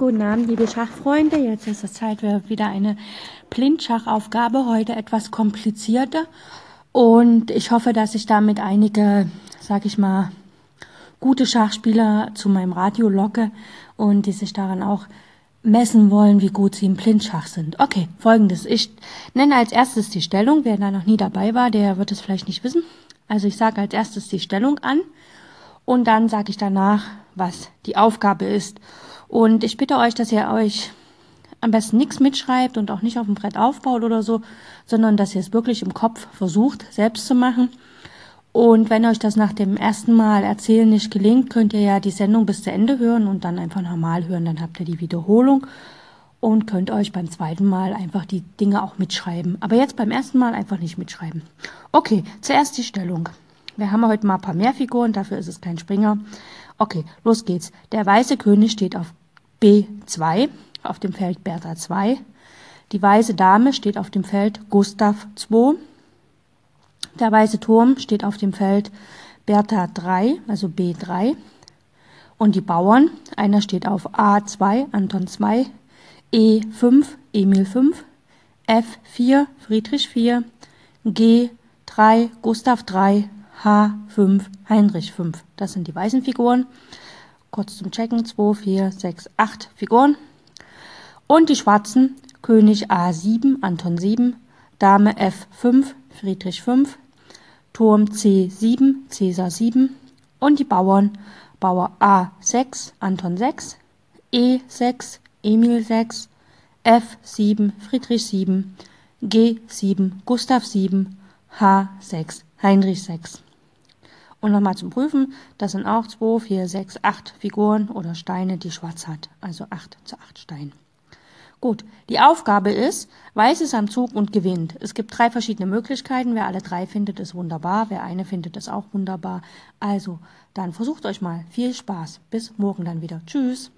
Guten Abend, liebe Schachfreunde. Jetzt ist es Zeit für wieder eine Blindschachaufgabe. Heute etwas komplizierter. Und ich hoffe, dass ich damit einige, sag ich mal, gute Schachspieler zu meinem Radio locke und die sich daran auch messen wollen, wie gut sie im Blindschach sind. Okay, folgendes. Ich nenne als erstes die Stellung. Wer da noch nie dabei war, der wird es vielleicht nicht wissen. Also ich sage als erstes die Stellung an und dann sage ich danach, was die Aufgabe ist. Und ich bitte euch, dass ihr euch am besten nichts mitschreibt und auch nicht auf dem Brett aufbaut oder so, sondern dass ihr es wirklich im Kopf versucht, selbst zu machen. Und wenn euch das nach dem ersten Mal erzählen nicht gelingt, könnt ihr ja die Sendung bis zu Ende hören und dann einfach normal hören. Dann habt ihr die Wiederholung und könnt euch beim zweiten Mal einfach die Dinge auch mitschreiben. Aber jetzt beim ersten Mal einfach nicht mitschreiben. Okay, zuerst die Stellung. Wir haben heute mal ein paar mehr Figuren, dafür ist es kein Springer. Okay, los geht's. Der weiße König steht auf B2, auf dem Feld Bertha 2. Die weiße Dame steht auf dem Feld Gustav 2. Der weiße Turm steht auf dem Feld Bertha 3, also B3. Und die Bauern, einer steht auf A2, Anton 2, E5, Emil 5, F4, Friedrich 4, G3, Gustav 3, H5, Heinrich 5. Das sind die weißen Figuren. Kurz zum Checken. 2, 4, 6, 8 Figuren. Und die schwarzen. König A7, Anton 7, Dame F5, Friedrich 5, Turm C7, Cäsar 7 und die Bauern Bauer A6, Anton 6, E6, Emil 6, F7, Friedrich 7, G7, Gustav 7, H6, Heinrich 6. Und nochmal zum Prüfen, das sind auch 2, 4, 6, 8 Figuren oder Steine, die schwarz hat. Also 8 zu 8 Steinen. Gut, die Aufgabe ist, Weiß ist am Zug und gewinnt. Es gibt drei verschiedene Möglichkeiten. Wer alle drei findet, ist wunderbar. Wer eine findet, ist auch wunderbar. Also, dann versucht euch mal. Viel Spaß. Bis morgen dann wieder. Tschüss.